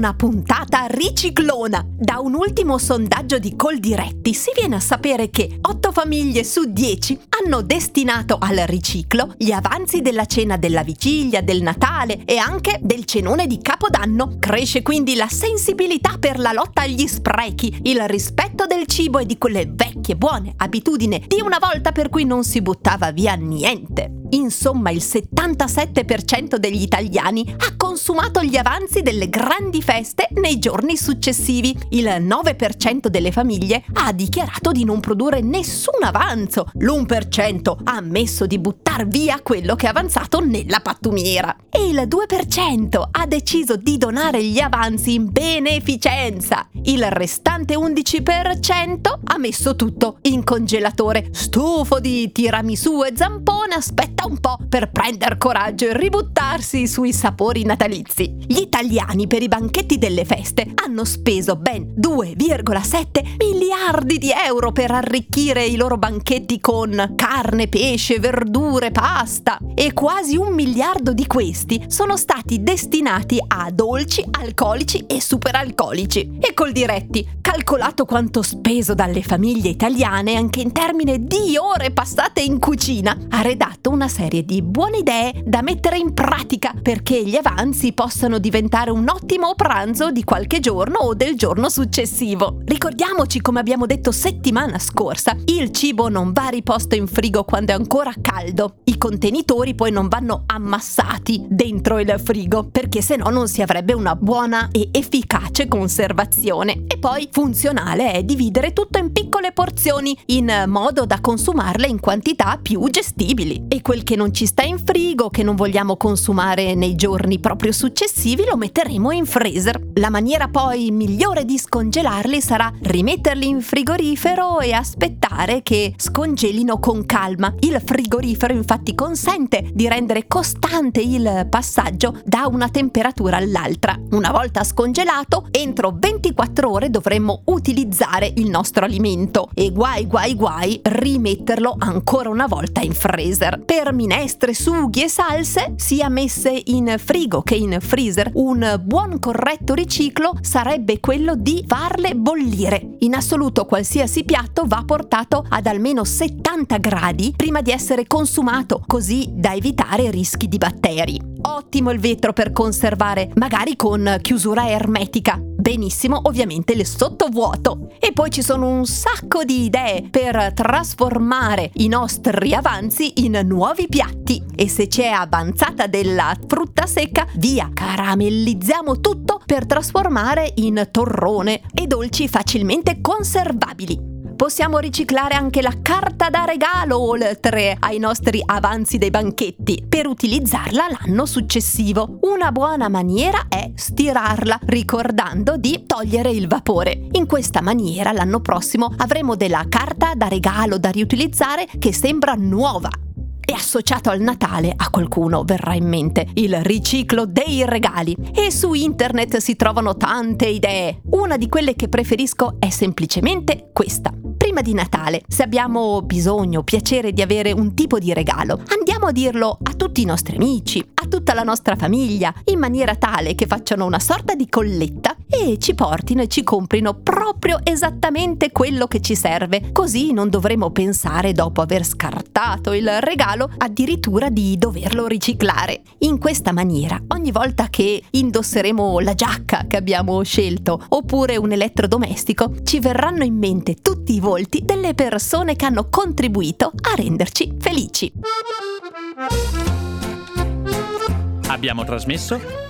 Una puntata riciclona. Da un ultimo sondaggio di Coldiretti si viene a sapere che 8 famiglie su 10 hanno destinato al riciclo gli avanzi della cena della vigilia, del Natale e anche del cenone di Capodanno. Cresce quindi la sensibilità per la lotta agli sprechi, il rispetto del cibo e di quelle vecchie buone abitudini di una volta per cui non si buttava via niente. Insomma, il 77% degli italiani ha consumato gli avanzi delle grandi feste nei giorni successivi. Il 9% delle famiglie ha dichiarato di non produrre nessun avanzo. L'1% ha ammesso di buttar via quello che è avanzato nella pattumiera. E il 2% ha deciso di donare gli avanzi in beneficenza. Il restante 11% ha messo tutto in congelatore. Stufo di tiramisù e zampone, aspetta un po' per prendere coraggio e ributtarsi sui sapori natalizi. Gli italiani per i banchetti delle feste hanno speso ben 2,7 miliardi di euro per arricchire i loro banchetti con carne, pesce, verdure, pasta e quasi un miliardo di questi sono stati destinati a dolci, alcolici e superalcolici. E col diretti, calcolato quanto speso dalle famiglie italiane anche in termini di ore passate in cucina, ha redatto una serie di buone idee da mettere in pratica perché gli avanzi possano diventare un ottimo pranzo di qualche giorno o del giorno successivo. Ricordiamoci, come abbiamo detto settimana scorsa, il cibo non va riposto in frigo quando è ancora caldo. I contenitori poi non vanno ammassati dentro il frigo perché se no non si avrebbe una buona e efficace conservazione. E poi funzionale è dividere tutto in piccole porzioni in modo da consumarle in quantità più gestibili. E quel che non ci sta in frigo, che non vogliamo consumare nei giorni proprio successivi, lo metteremo in freezer. La maniera poi migliore di scongelarli sarà rimetterli in frigorifero e aspettare che scongelino con calma. Il frigorifero infatti consente di rendere costante il passaggio da una temperatura all'altra. Una volta scongelato, entro 24 ore dovremmo utilizzare il nostro alimento e guai guai guai rimetterlo ancora una volta in freezer. Minestre, sughi e salse, sia messe in frigo che in freezer, un buon corretto riciclo sarebbe quello di farle bollire. In assoluto qualsiasi piatto va portato ad almeno 70 gradi prima di essere consumato, così da evitare rischi di batteri. Ottimo il vetro per conservare, magari con chiusura ermetica. Benissimo ovviamente il sottovuoto. E poi ci sono un sacco di idee per trasformare i nostri avanzi in nuovi piatti. E se c'è avanzata della frutta secca, via, caramellizziamo tutto per trasformare in torrone e dolci facilmente conservabili. Possiamo riciclare anche la carta da regalo oltre ai nostri avanzi dei banchetti per utilizzarla l'anno successivo. Una buona maniera è stirarla ricordando di togliere il vapore. In questa maniera l'anno prossimo avremo della carta da regalo da riutilizzare che sembra nuova e associato al Natale a qualcuno verrà in mente il riciclo dei regali e su internet si trovano tante idee. Una di quelle che preferisco è semplicemente questa. Prima di Natale, se abbiamo bisogno piacere di avere un tipo di regalo, andiamo a dirlo a tutti i nostri amici, a tutta la nostra famiglia, in maniera tale che facciano una sorta di colletta e ci portino e ci comprino proprio esattamente quello che ci serve. Così non dovremo pensare dopo aver scartato il regalo addirittura di doverlo riciclare. In questa maniera, ogni volta che indosseremo la giacca che abbiamo scelto oppure un elettrodomestico, ci verranno in mente tutti i volti delle persone che hanno contribuito a renderci felici. Abbiamo trasmesso